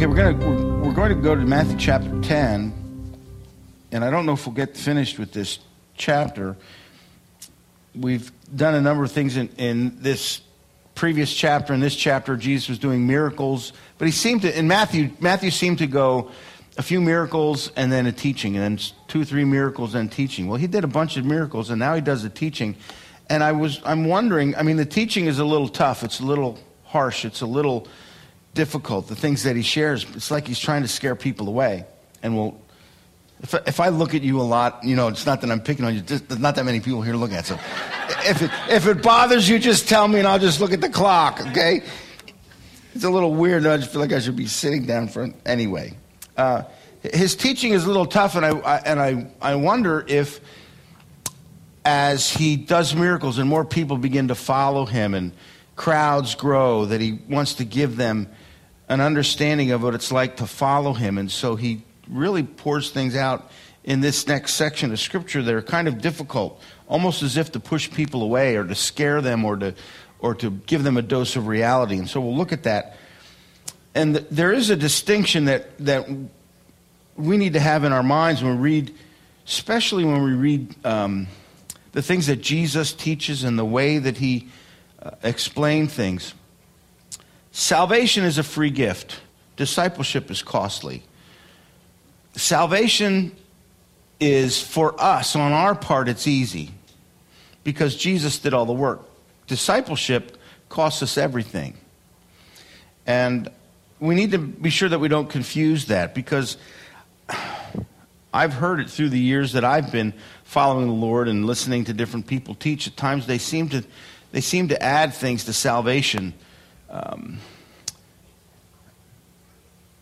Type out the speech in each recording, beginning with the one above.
Okay, we're gonna we're, we're going to go to Matthew chapter ten, and I don't know if we'll get finished with this chapter. We've done a number of things in, in this previous chapter. In this chapter, Jesus was doing miracles, but he seemed to in Matthew Matthew seemed to go a few miracles and then a teaching, and then two three miracles and teaching. Well, he did a bunch of miracles, and now he does the teaching. And I was I'm wondering. I mean, the teaching is a little tough. It's a little harsh. It's a little difficult. The things that he shares, it's like he's trying to scare people away. And well, if, if I look at you a lot, you know, it's not that I'm picking on you. Just, there's not that many people here looking at. So if it, if it bothers you, just tell me and I'll just look at the clock, okay? It's a little weird. I just feel like I should be sitting down for anyway. Uh, his teaching is a little tough, and I, I and I, I wonder if as he does miracles and more people begin to follow him and crowds grow, that he wants to give them an understanding of what it's like to follow him. And so he really pours things out in this next section of scripture that are kind of difficult, almost as if to push people away or to scare them or to, or to give them a dose of reality. And so we'll look at that. And th- there is a distinction that, that we need to have in our minds when we read, especially when we read um, the things that Jesus teaches and the way that he uh, explain things. Salvation is a free gift. Discipleship is costly. Salvation is for us, on our part, it's easy because Jesus did all the work. Discipleship costs us everything. And we need to be sure that we don't confuse that because I've heard it through the years that I've been following the Lord and listening to different people teach. At times they seem to they seem to add things to salvation. Um,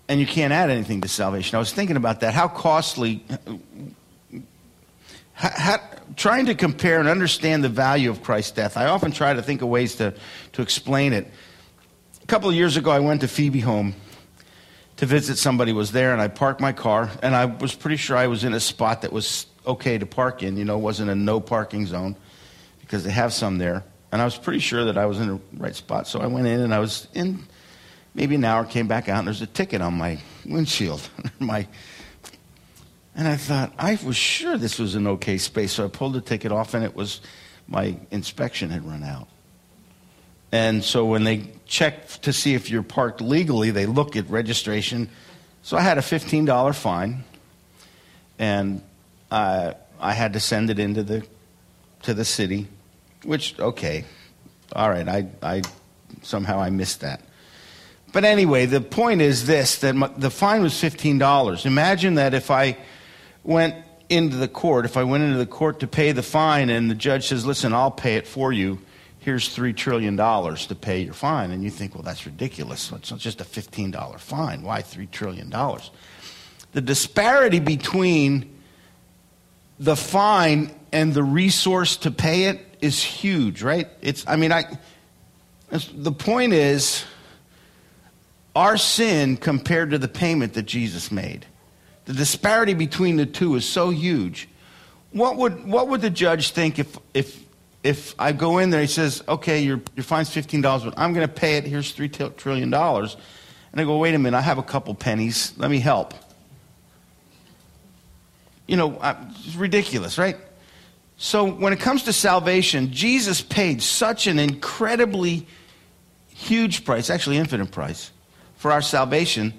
and you can't add anything to salvation. I was thinking about that. How costly, how, how, trying to compare and understand the value of Christ's death. I often try to think of ways to, to explain it. A couple of years ago, I went to Phoebe home to visit somebody was there, and I parked my car, and I was pretty sure I was in a spot that was okay to park in. You know, wasn't a no parking zone because they have some there. And I was pretty sure that I was in the right spot. So I went in and I was in maybe an hour, came back out, and there's a ticket on my windshield. my, and I thought, I was sure this was an okay space. So I pulled the ticket off, and it was my inspection had run out. And so when they check to see if you're parked legally, they look at registration. So I had a $15 fine, and I, I had to send it into the, to the city which okay, all right. I, I somehow I missed that. But anyway, the point is this: that my, the fine was fifteen dollars. Imagine that if I went into the court, if I went into the court to pay the fine, and the judge says, "Listen, I'll pay it for you. Here's three trillion dollars to pay your fine," and you think, "Well, that's ridiculous. It's just a fifteen dollar fine. Why three trillion dollars?" The disparity between the fine and the resource to pay it is huge, right? It's, I mean, I, the point is our sin compared to the payment that Jesus made. The disparity between the two is so huge. What would, what would the judge think if, if, if I go in there, he says, okay, your, your fine's $15, but I'm going to pay it, here's $3 trillion. And I go, wait a minute, I have a couple pennies, let me help. You know, it's ridiculous, right? So, when it comes to salvation, Jesus paid such an incredibly huge price, actually, infinite price, for our salvation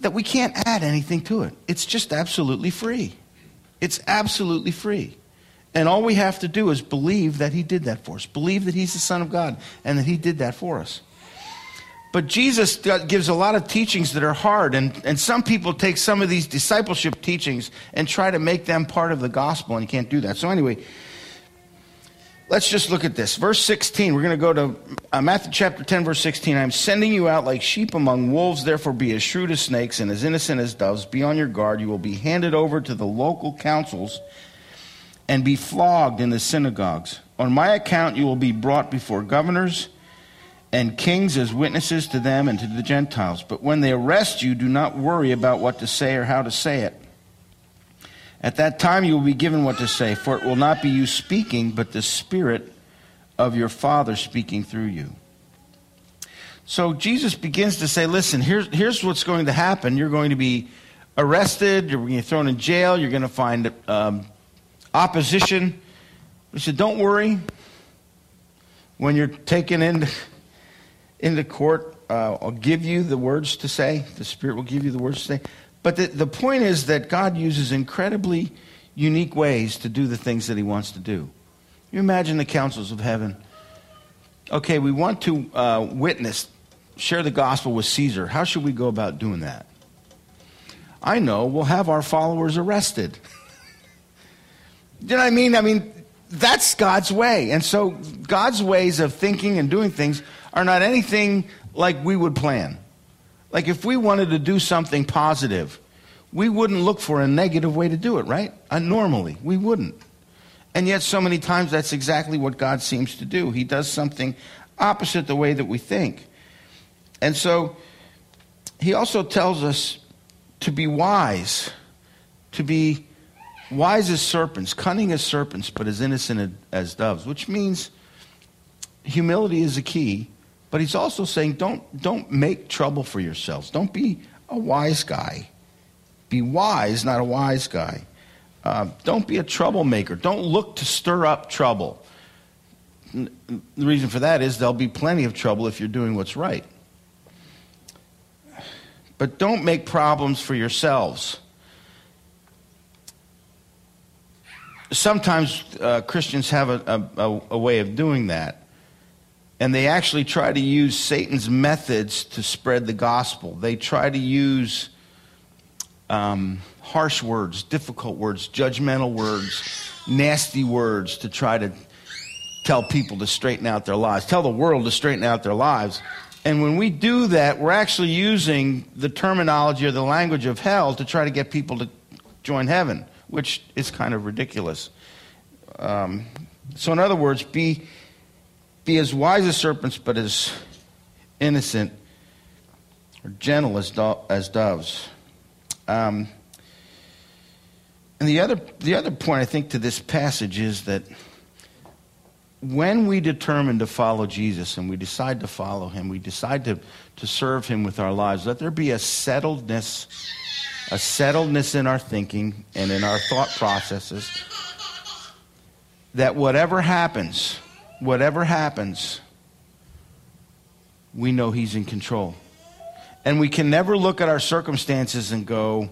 that we can't add anything to it. It's just absolutely free. It's absolutely free. And all we have to do is believe that He did that for us, believe that He's the Son of God, and that He did that for us. But Jesus gives a lot of teachings that are hard, and, and some people take some of these discipleship teachings and try to make them part of the gospel, and you can't do that. So, anyway, let's just look at this. Verse 16, we're going to go to uh, Matthew chapter 10, verse 16. I'm sending you out like sheep among wolves, therefore be as shrewd as snakes and as innocent as doves. Be on your guard. You will be handed over to the local councils and be flogged in the synagogues. On my account, you will be brought before governors and kings as witnesses to them and to the Gentiles. But when they arrest you, do not worry about what to say or how to say it. At that time you will be given what to say, for it will not be you speaking, but the Spirit of your Father speaking through you. So Jesus begins to say, listen, here's, here's what's going to happen. You're going to be arrested, you're going to be thrown in jail, you're going to find um, opposition. He said, don't worry. When you're taken into, into court, uh, I'll give you the words to say. The Spirit will give you the words to say. But the, the point is that God uses incredibly unique ways to do the things that He wants to do. You imagine the councils of heaven. Okay, we want to uh, witness share the gospel with Caesar. How should we go about doing that? I know we'll have our followers arrested. you know what I mean? I mean, that's God's way. And so God's ways of thinking and doing things are not anything like we would plan. Like if we wanted to do something positive, we wouldn't look for a negative way to do it, right? Uh, normally, we wouldn't. And yet, so many times, that's exactly what God seems to do. He does something opposite the way that we think. And so he also tells us to be wise, to be wise as serpents, cunning as serpents, but as innocent as doves, which means humility is a key. But he's also saying don't, don't make trouble for yourselves. Don't be a wise guy. Be wise, not a wise guy. Uh, don't be a troublemaker. Don't look to stir up trouble. The reason for that is there'll be plenty of trouble if you're doing what's right. But don't make problems for yourselves. Sometimes uh, Christians have a, a, a way of doing that. And they actually try to use Satan's methods to spread the gospel. They try to use um, harsh words, difficult words, judgmental words, nasty words to try to tell people to straighten out their lives, tell the world to straighten out their lives. And when we do that, we're actually using the terminology or the language of hell to try to get people to join heaven, which is kind of ridiculous. Um, so, in other words, be, be as wise as serpents, but as innocent or gentle as, do- as doves. Um, and the other, the other point I think to this passage is that when we determine to follow Jesus and we decide to follow him, we decide to, to serve him with our lives, let there be a settledness, a settledness in our thinking and in our thought processes that whatever happens, whatever happens, we know he's in control. And we can never look at our circumstances and go,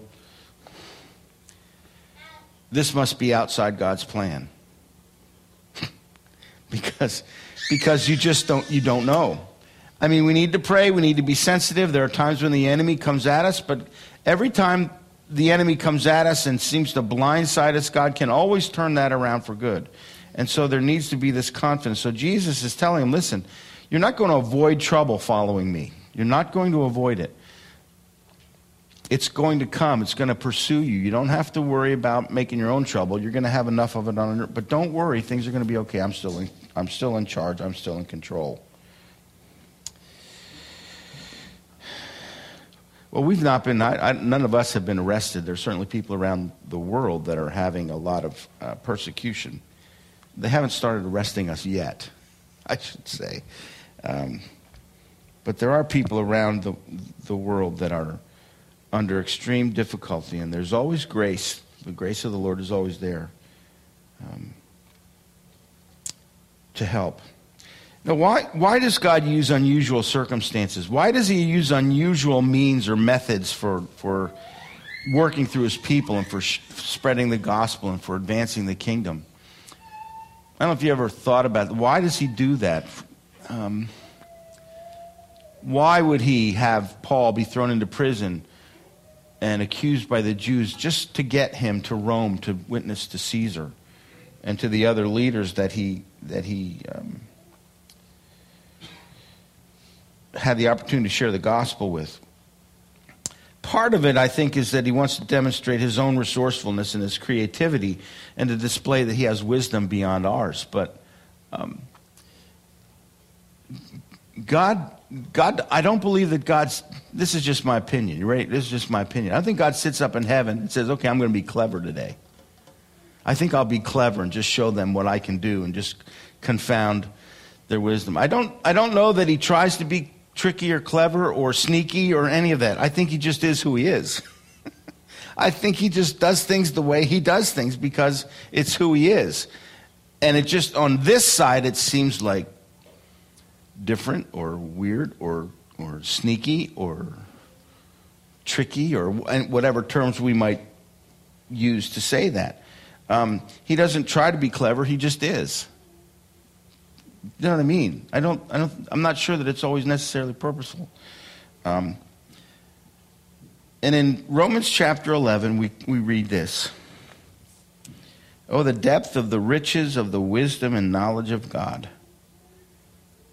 this must be outside God's plan because, because you just don't, you don't know. I mean, we need to pray. We need to be sensitive. There are times when the enemy comes at us, but every time the enemy comes at us and seems to blindside us, God can always turn that around for good. And so there needs to be this confidence. So Jesus is telling him, listen, you're not going to avoid trouble following me. You're not going to avoid it. It's going to come. It's going to pursue you. You don't have to worry about making your own trouble. You're going to have enough of it on your, but don't worry. Things are going to be okay. I'm still in, I'm still in charge. I'm still in control. Well, we've not been, I, I, none of us have been arrested. There's certainly people around the world that are having a lot of uh, persecution. They haven't started arresting us yet, I should say. Um, but there are people around the, the world that are under extreme difficulty, and there's always grace. The grace of the Lord is always there um, to help. Now, why, why does God use unusual circumstances? Why does He use unusual means or methods for, for working through His people and for sh- spreading the gospel and for advancing the kingdom? I don't know if you ever thought about it. why does He do that? Um, why would He have Paul be thrown into prison and accused by the Jews just to get him to Rome to witness to Caesar and to the other leaders that he that he um, had the opportunity to share the gospel with. Part of it, I think, is that he wants to demonstrate his own resourcefulness and his creativity and to display that he has wisdom beyond ours. But um, God God, I don't believe that God's, this is just my opinion, right? This is just my opinion. I think God sits up in heaven and says, okay, I'm going to be clever today. I think I'll be clever and just show them what I can do and just confound their wisdom. I don't, I don't know that he tries to be tricky or clever or sneaky or any of that. I think he just is who he is. I think he just does things the way he does things because it's who he is. And it just, on this side, it seems like different or weird or, or sneaky or tricky or whatever terms we might use to say that. Um, he doesn't try to be clever, he just is. You know what I mean? I don't, I don't, I'm not sure that it's always necessarily purposeful. Um, and in Romans chapter 11, we, we read this Oh, the depth of the riches of the wisdom and knowledge of God.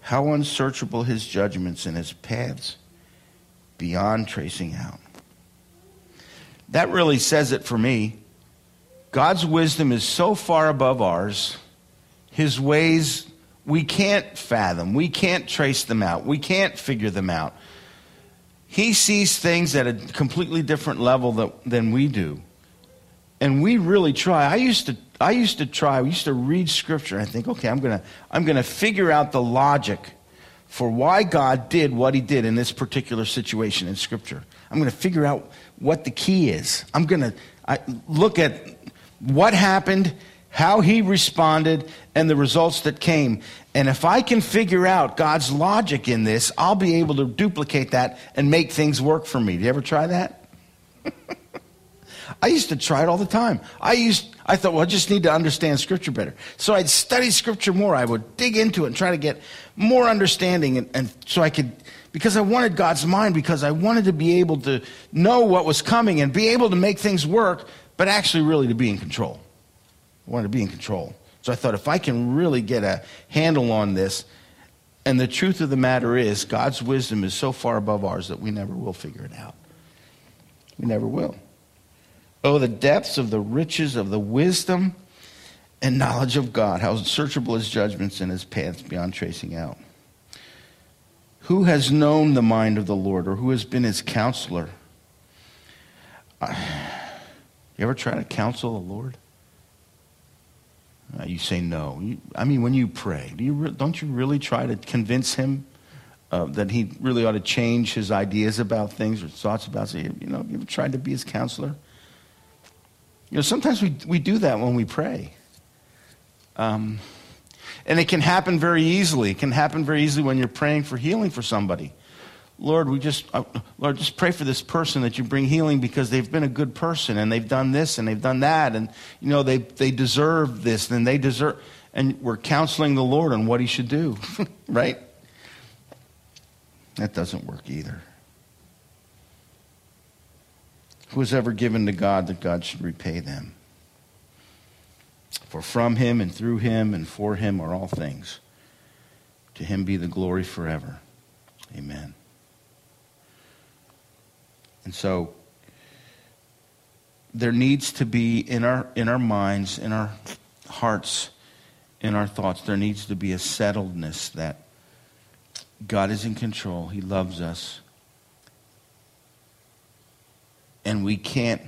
How unsearchable his judgments and his paths beyond tracing out. That really says it for me. God's wisdom is so far above ours, his ways we can't fathom, we can't trace them out, we can't figure them out. He sees things at a completely different level that, than we do. And we really try. I used to I used to try, I used to read scripture and I think, okay, I'm gonna I'm gonna figure out the logic for why God did what he did in this particular situation in scripture. I'm gonna figure out what the key is. I'm gonna look at what happened, how he responded, and the results that came. And if I can figure out God's logic in this, I'll be able to duplicate that and make things work for me. Do you ever try that? I used to try it all the time. I used I thought, well, I just need to understand scripture better. So I'd study scripture more. I would dig into it and try to get more understanding and, and so I could because I wanted God's mind, because I wanted to be able to know what was coming and be able to make things work, but actually really to be in control. I wanted to be in control. So I thought if I can really get a handle on this, and the truth of the matter is, God's wisdom is so far above ours that we never will figure it out. We never will. Oh, the depths of the riches of the wisdom and knowledge of God, how unsearchable his judgments and his paths beyond tracing out. Who has known the mind of the Lord, or who has been his counselor? Uh, you ever try to counsel the Lord? Uh, you say no. You, I mean, when you pray, do you re- don't you really try to convince him uh, that he really ought to change his ideas about things or thoughts about it? You know, you ever tried to be his counselor? You know, sometimes we, we do that when we pray. Um, and it can happen very easily. It can happen very easily when you're praying for healing for somebody. Lord, we just, uh, Lord, just pray for this person that you bring healing because they've been a good person and they've done this and they've done that and, you know, they, they deserve this and they deserve, and we're counseling the Lord on what he should do, right? That doesn't work either. Who has ever given to God that God should repay them? For from him and through him and for him are all things. To him be the glory forever. Amen. And so there needs to be in our in our minds, in our hearts, in our thoughts, there needs to be a settledness that God is in control. He loves us. And we can't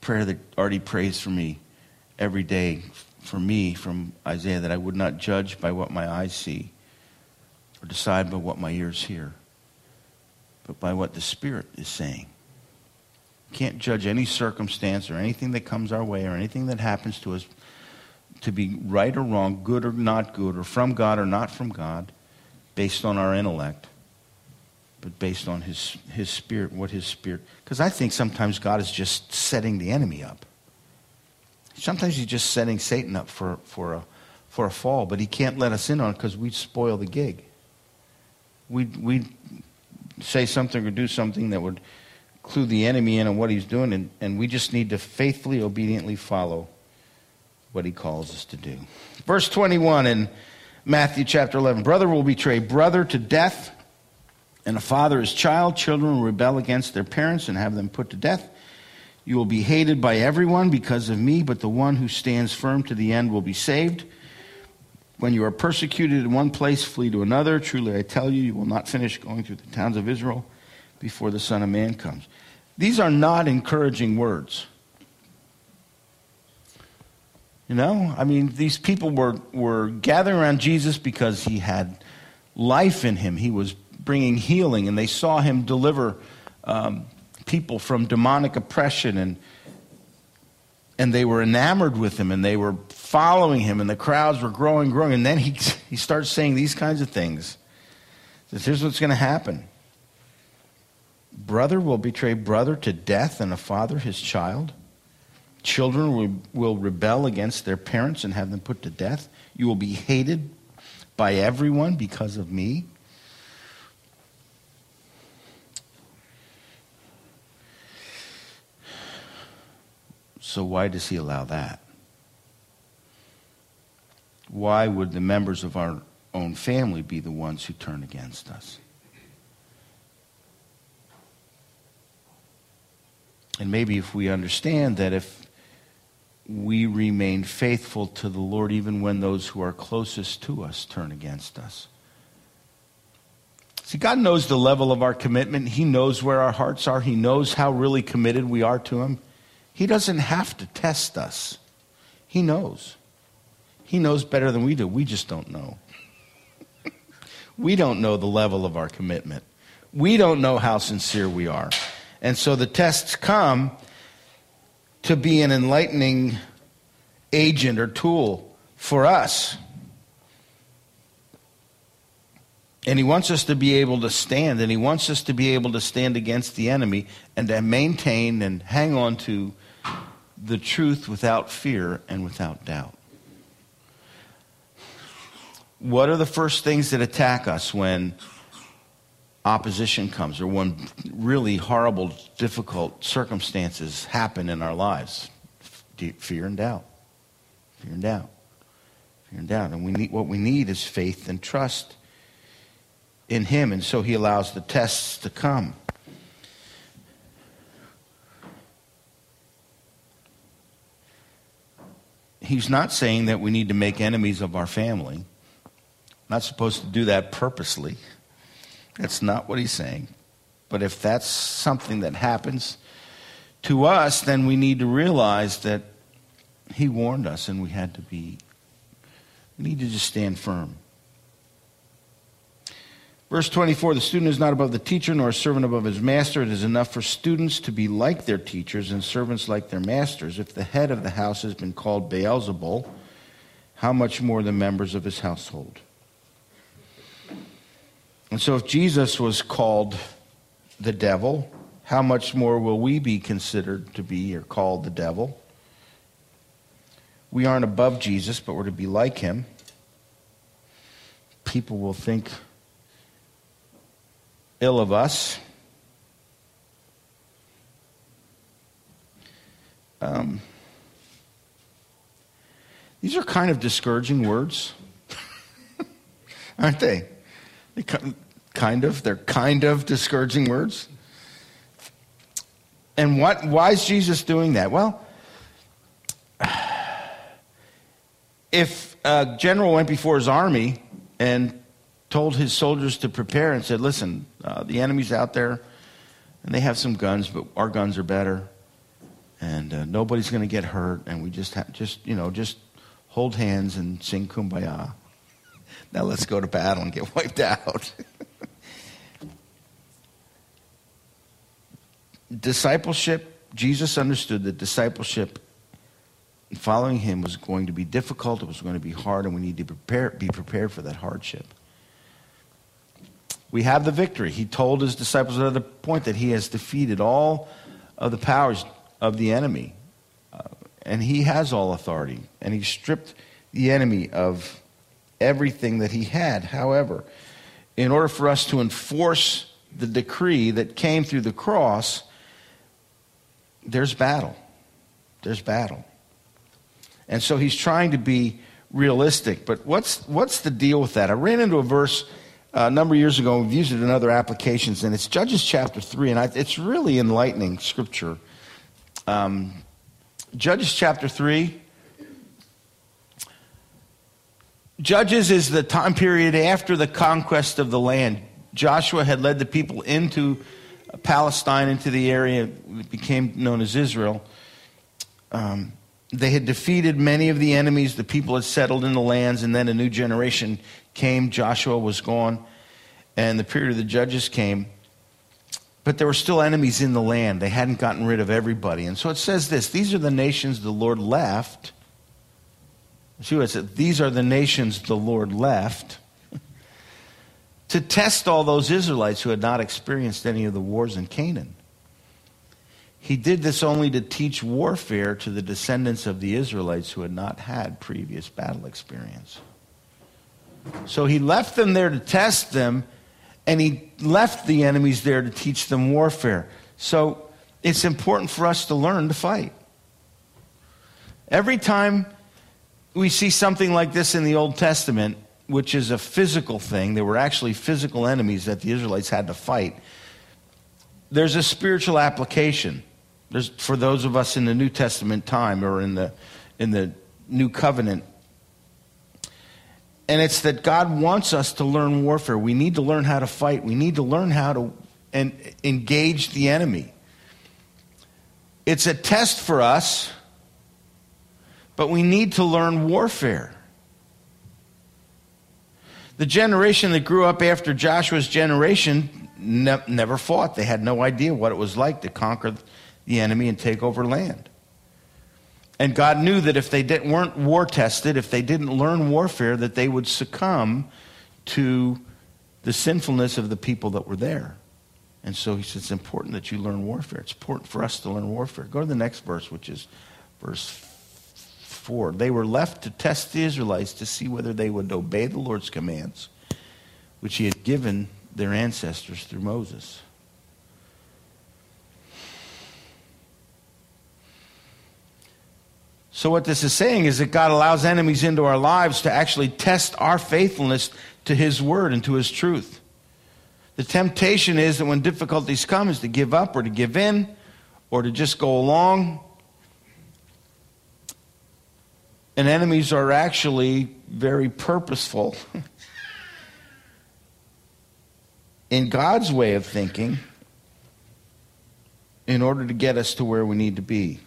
prayer that already prays for me every day for me from Isaiah that I would not judge by what my eyes see or decide by what my ears hear but by what the Spirit is saying. Can't judge any circumstance or anything that comes our way or anything that happens to us to be right or wrong, good or not good, or from God or not from God, based on our intellect, but based on His, his Spirit, what His Spirit. Because I think sometimes God is just setting the enemy up. Sometimes He's just setting Satan up for, for, a, for a fall, but He can't let us in on it because we'd spoil the gig. We'd, we'd say something or do something that would clue the enemy in on what he's doing, and, and we just need to faithfully, obediently follow what he calls us to do. Verse 21 in Matthew chapter 11 Brother will betray brother to death, and a father his child. Children will rebel against their parents and have them put to death. You will be hated by everyone because of me, but the one who stands firm to the end will be saved. When you are persecuted in one place, flee to another. Truly, I tell you, you will not finish going through the towns of Israel before the Son of Man comes. These are not encouraging words. You know, I mean, these people were, were gathering around Jesus because he had life in him. He was, bringing healing, and they saw him deliver um, people from demonic oppression, and, and they were enamored with him, and they were following him, and the crowds were growing, growing. And then he, he starts saying these kinds of things. He says, Here's what's going to happen brother will betray brother to death, and a father his child. Children will, will rebel against their parents and have them put to death. You will be hated by everyone because of me. So, why does he allow that? Why would the members of our own family be the ones who turn against us? And maybe if we understand that if we remain faithful to the Lord even when those who are closest to us turn against us. See, God knows the level of our commitment. He knows where our hearts are. He knows how really committed we are to Him. He doesn't have to test us. He knows. He knows better than we do. We just don't know. we don't know the level of our commitment. We don't know how sincere we are. And so the tests come to be an enlightening agent or tool for us. And he wants us to be able to stand, and he wants us to be able to stand against the enemy and to maintain and hang on to the truth without fear and without doubt. What are the first things that attack us when opposition comes or when really horrible, difficult circumstances happen in our lives. Fear and doubt. Fear and doubt. Fear and doubt. And we need, what we need is faith and trust in Him. And so He allows the tests to come. He's not saying that we need to make enemies of our family. Not supposed to do that purposely. That's not what he's saying. But if that's something that happens to us, then we need to realize that he warned us and we had to be, we need to just stand firm. Verse 24 The student is not above the teacher, nor a servant above his master. It is enough for students to be like their teachers and servants like their masters. If the head of the house has been called Beelzebul, how much more the members of his household? And so, if Jesus was called the devil, how much more will we be considered to be or called the devil? We aren't above Jesus, but we're to be like him. People will think ill of us. Um, these are kind of discouraging words, aren't they? Kind of, they're kind of discouraging words. And what, why is Jesus doing that? Well, if a general went before his army and told his soldiers to prepare and said, listen, uh, the enemy's out there and they have some guns, but our guns are better and uh, nobody's going to get hurt and we just have, just, you know, just hold hands and sing kumbaya. Now let's go to battle and get wiped out. discipleship, Jesus understood that discipleship, following him, was going to be difficult, it was going to be hard, and we need to prepare, be prepared for that hardship. We have the victory. He told his disciples at the point that he has defeated all of the powers of the enemy. Uh, and he has all authority. And he stripped the enemy of everything that he had. However, in order for us to enforce the decree that came through the cross, there's battle. There's battle. And so he's trying to be realistic. But what's, what's the deal with that? I ran into a verse uh, a number of years ago, we've used it in other applications, and it's Judges chapter 3, and I, it's really enlightening scripture. Um, Judges chapter 3, Judges is the time period after the conquest of the land. Joshua had led the people into Palestine, into the area that became known as Israel. Um, they had defeated many of the enemies. The people had settled in the lands, and then a new generation came. Joshua was gone. and the period of the judges came. But there were still enemies in the land. They hadn't gotten rid of everybody. And so it says this These are the nations the Lord left. See what it said? These are the nations the Lord left to test all those Israelites who had not experienced any of the wars in Canaan. He did this only to teach warfare to the descendants of the Israelites who had not had previous battle experience. So he left them there to test them, and he left the enemies there to teach them warfare. So it's important for us to learn to fight. Every time we see something like this in the Old Testament, which is a physical thing, there were actually physical enemies that the Israelites had to fight. There's a spiritual application. There's, for those of us in the New Testament time or in the, in the New Covenant. And it's that God wants us to learn warfare. We need to learn how to fight. We need to learn how to and engage the enemy. It's a test for us, but we need to learn warfare. The generation that grew up after Joshua's generation ne- never fought. They had no idea what it was like to conquer the enemy and take over land. And God knew that if they didn't, weren't war tested, if they didn't learn warfare, that they would succumb to the sinfulness of the people that were there. And so he says it's important that you learn warfare. It's important for us to learn warfare. Go to the next verse, which is verse 4. They were left to test the Israelites to see whether they would obey the Lord's commands, which he had given their ancestors through Moses. So, what this is saying is that God allows enemies into our lives to actually test our faithfulness to His word and to His truth. The temptation is that when difficulties come, is to give up or to give in or to just go along. And enemies are actually very purposeful in God's way of thinking in order to get us to where we need to be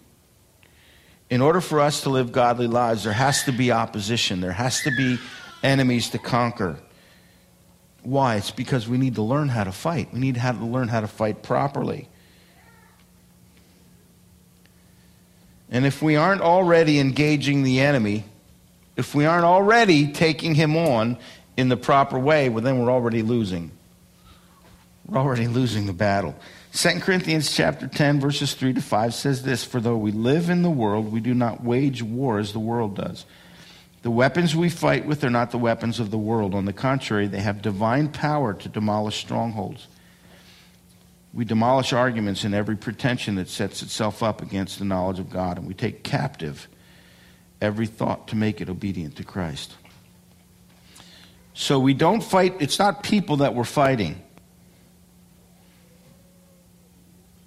in order for us to live godly lives, there has to be opposition. There has to be enemies to conquer. Why? It's because we need to learn how to fight. We need to learn how to fight properly. And if we aren't already engaging the enemy, if we aren't already taking him on in the proper way, well, then we're already losing. We're already losing the battle. 2 Corinthians chapter 10 verses 3 to 5 says this, for though we live in the world, we do not wage war as the world does. The weapons we fight with are not the weapons of the world. On the contrary, they have divine power to demolish strongholds. We demolish arguments and every pretension that sets itself up against the knowledge of God, and we take captive every thought to make it obedient to Christ. So we don't fight, it's not people that we're fighting.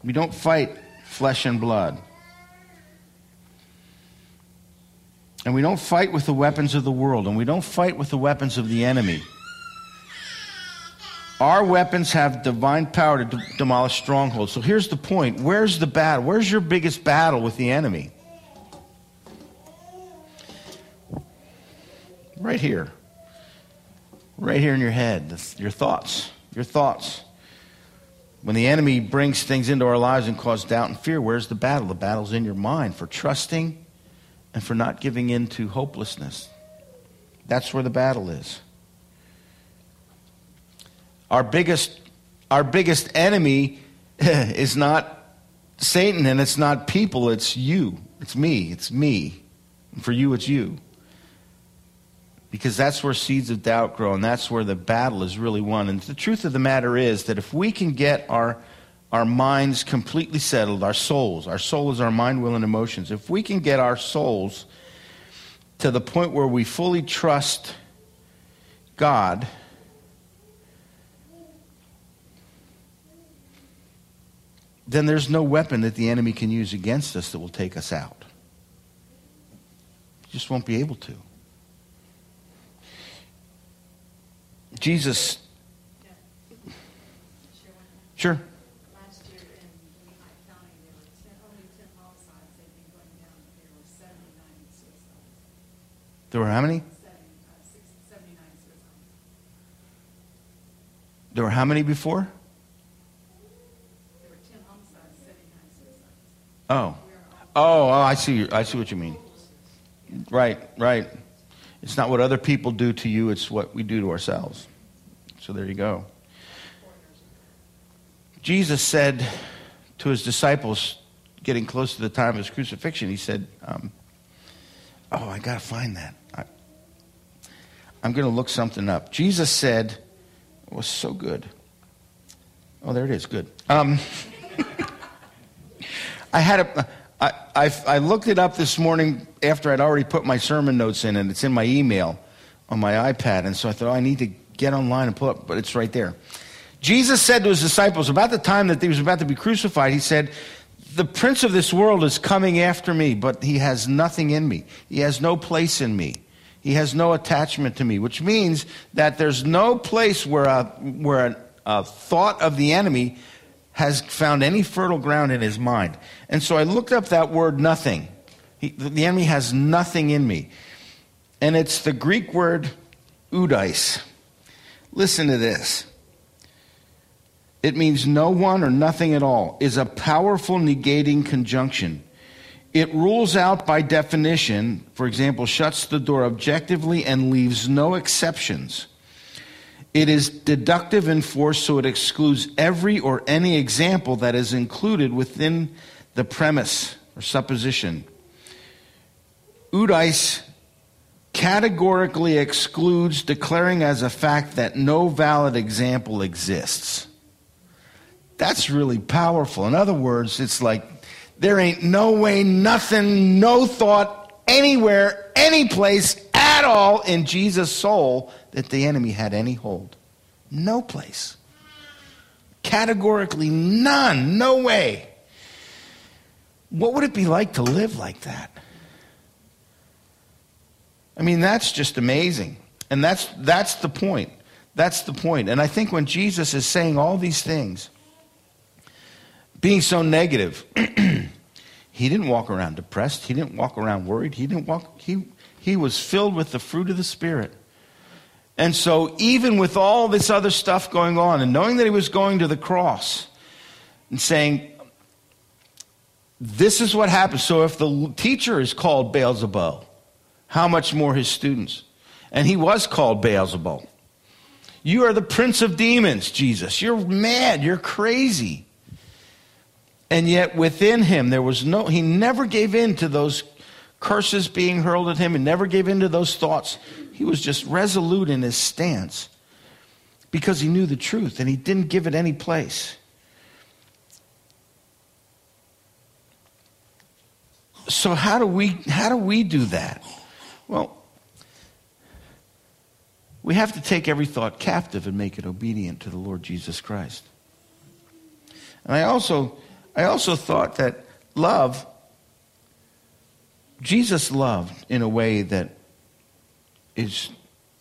We don't fight flesh and blood. And we don't fight with the weapons of the world, and we don't fight with the weapons of the enemy. Our weapons have divine power to d- demolish strongholds. So here's the point where's the battle? Where's your biggest battle with the enemy? Right here. Right here in your head. Your thoughts. Your thoughts. When the enemy brings things into our lives and cause doubt and fear, where's the battle? The battle's in your mind for trusting and for not giving in to hopelessness. That's where the battle is. Our biggest, our biggest enemy is not Satan and it's not people, it's you. It's me. It's me. And for you, it's you because that's where seeds of doubt grow and that's where the battle is really won. And the truth of the matter is that if we can get our, our minds completely settled, our souls, our soul is our mind, will, and emotions, if we can get our souls to the point where we fully trust God, then there's no weapon that the enemy can use against us that will take us out. You Just won't be able to. Jesus. Sure. There were 10, only 10 homicides. They've been going down, but there were 79 suicides. There were how many? Seven, six, 79 suicides. There were how many before? Oh. Oh, oh I see. I see what you mean. Right, right. It's not what other people do to you, it's what we do to ourselves. So there you go. Jesus said to his disciples, getting close to the time of his crucifixion, he said, um, Oh, I got to find that. I, I'm going to look something up. Jesus said, it was so good. Oh, there it is. Good. Um, I had a. I, I, I looked it up this morning after I'd already put my sermon notes in, and it's in my email on my iPad. And so I thought, oh, I need to get online and pull up, but it's right there. Jesus said to his disciples, about the time that he was about to be crucified, he said, The prince of this world is coming after me, but he has nothing in me. He has no place in me. He has no attachment to me, which means that there's no place where a, where a, a thought of the enemy has found any fertile ground in his mind. And so I looked up that word nothing. He, the enemy has nothing in me. And it's the Greek word oudeis. Listen to this. It means no one or nothing at all, is a powerful negating conjunction. It rules out by definition, for example, shuts the door objectively and leaves no exceptions. It is deductive in force, so it excludes every or any example that is included within the premise or supposition. Oudeis categorically excludes declaring as a fact that no valid example exists. That's really powerful. In other words, it's like there ain't no way, nothing, no thought anywhere, any place at all in Jesus' soul that the enemy had any hold. No place. Categorically none. No way. What would it be like to live like that? I mean, that's just amazing. And that's, that's the point. That's the point. And I think when Jesus is saying all these things, being so negative, he didn't walk around depressed. He didn't walk around worried. He didn't walk, he, he was filled with the fruit of the Spirit. And so, even with all this other stuff going on, and knowing that he was going to the cross, and saying, This is what happens. So, if the teacher is called Beelzebub, how much more his students? And he was called Beelzebub. You are the prince of demons, Jesus. You're mad. You're crazy. And yet, within him, there was no, he never gave in to those curses being hurled at him and never gave in to those thoughts. He was just resolute in his stance because he knew the truth and he didn't give it any place. So how do we how do we do that? Well, we have to take every thought captive and make it obedient to the Lord Jesus Christ. And I also I also thought that love Jesus loved in a way that is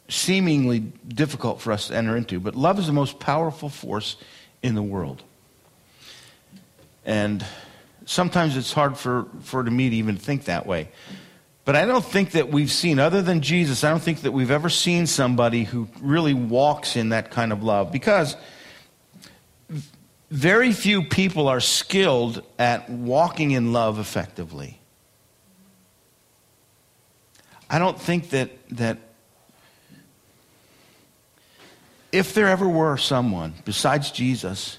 seemingly difficult for us to enter into, but love is the most powerful force in the world. And sometimes it's hard for, for me to even think that way. But I don't think that we've seen, other than Jesus, I don't think that we've ever seen somebody who really walks in that kind of love. Because very few people are skilled at walking in love effectively. I don't think that, that if there ever were someone besides Jesus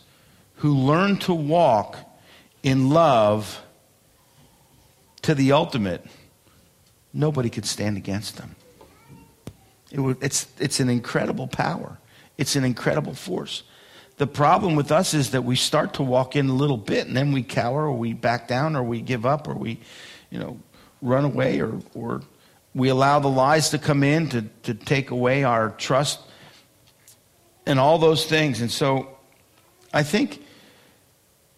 who learned to walk in love to the ultimate, nobody could stand against them. It it's, it's an incredible power, it's an incredible force. The problem with us is that we start to walk in a little bit and then we cower or we back down or we give up or we, you know, run away or, or we allow the lies to come in to, to take away our trust and all those things. And so I think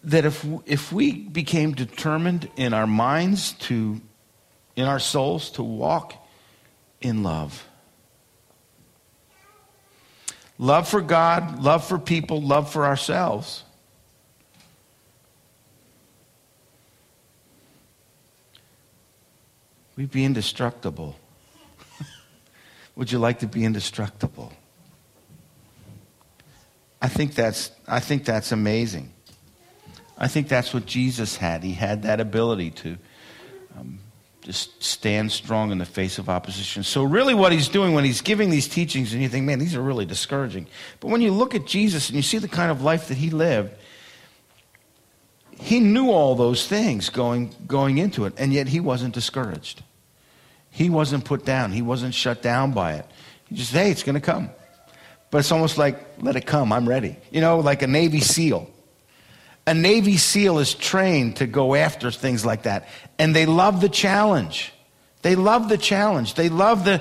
that if, if we became determined in our minds to, in our souls, to walk in love, love for God, love for people, love for ourselves, we'd be indestructible. Would you like to be indestructible? I think that's, I think that's amazing. I think that's what Jesus had. He had that ability to um, just stand strong in the face of opposition. So, really, what he's doing when he's giving these teachings, and you think, man, these are really discouraging. But when you look at Jesus and you see the kind of life that he lived, he knew all those things going, going into it, and yet he wasn't discouraged. He wasn't put down, he wasn't shut down by it. He just, hey, it's going to come. But it's almost like, let it come, I'm ready. You know, like a Navy SEAL. A Navy SEAL is trained to go after things like that. And they love the challenge. They love the challenge. They love the,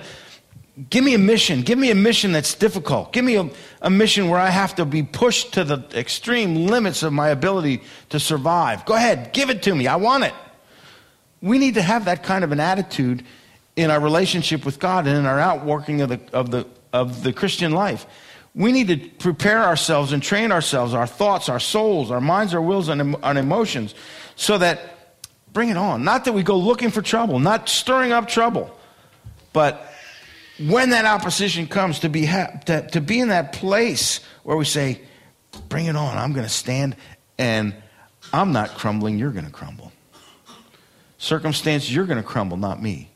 give me a mission. Give me a mission that's difficult. Give me a, a mission where I have to be pushed to the extreme limits of my ability to survive. Go ahead, give it to me. I want it. We need to have that kind of an attitude in our relationship with God and in our outworking of the, of the, of the Christian life. We need to prepare ourselves and train ourselves, our thoughts, our souls, our minds, our wills, and, and emotions, so that, bring it on. Not that we go looking for trouble, not stirring up trouble, but when that opposition comes, to be, ha- to, to be in that place where we say, bring it on, I'm going to stand, and I'm not crumbling, you're going to crumble. Circumstances, you're going to crumble, not me.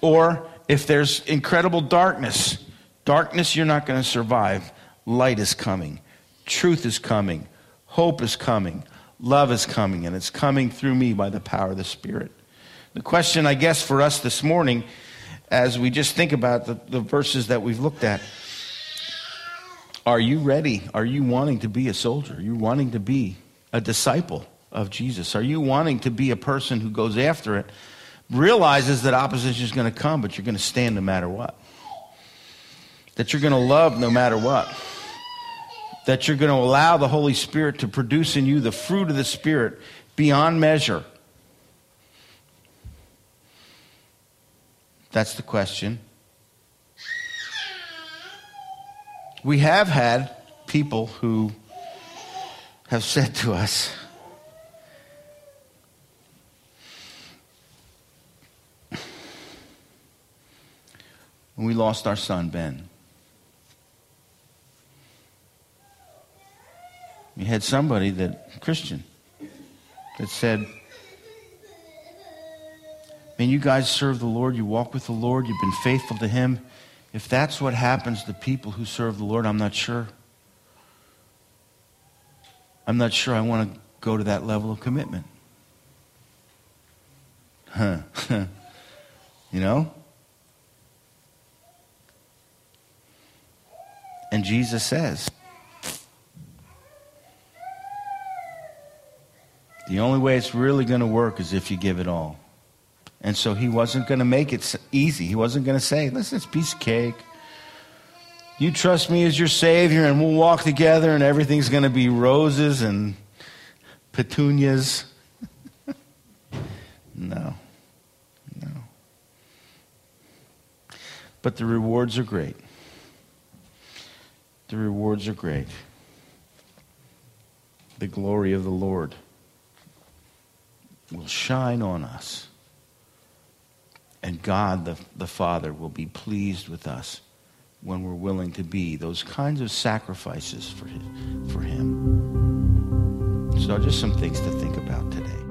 Or if there's incredible darkness, darkness you're not going to survive. Light is coming, truth is coming, hope is coming, love is coming, and it's coming through me by the power of the Spirit. The question, I guess, for us this morning, as we just think about the, the verses that we've looked at, are you ready? Are you wanting to be a soldier? Are you wanting to be a disciple of Jesus? Are you wanting to be a person who goes after it? Realizes that opposition is going to come, but you're going to stand no matter what. That you're going to love no matter what. That you're going to allow the Holy Spirit to produce in you the fruit of the Spirit beyond measure. That's the question. We have had people who have said to us, when we lost our son, Ben. We had somebody that, Christian, that said, Man, you guys serve the Lord, you walk with the Lord, you've been faithful to Him. If that's what happens to people who serve the Lord, I'm not sure. I'm not sure I want to go to that level of commitment. Huh. you know? And Jesus says, the only way it's really going to work is if you give it all. And so he wasn't going to make it easy. He wasn't going to say, listen, it's piece of cake. You trust me as your Savior, and we'll walk together, and everything's going to be roses and petunias. no. No. But the rewards are great the rewards are great. The glory of the Lord will shine on us. And God, the, the Father, will be pleased with us when we're willing to be those kinds of sacrifices for his, for Him. So, just some things to think about today.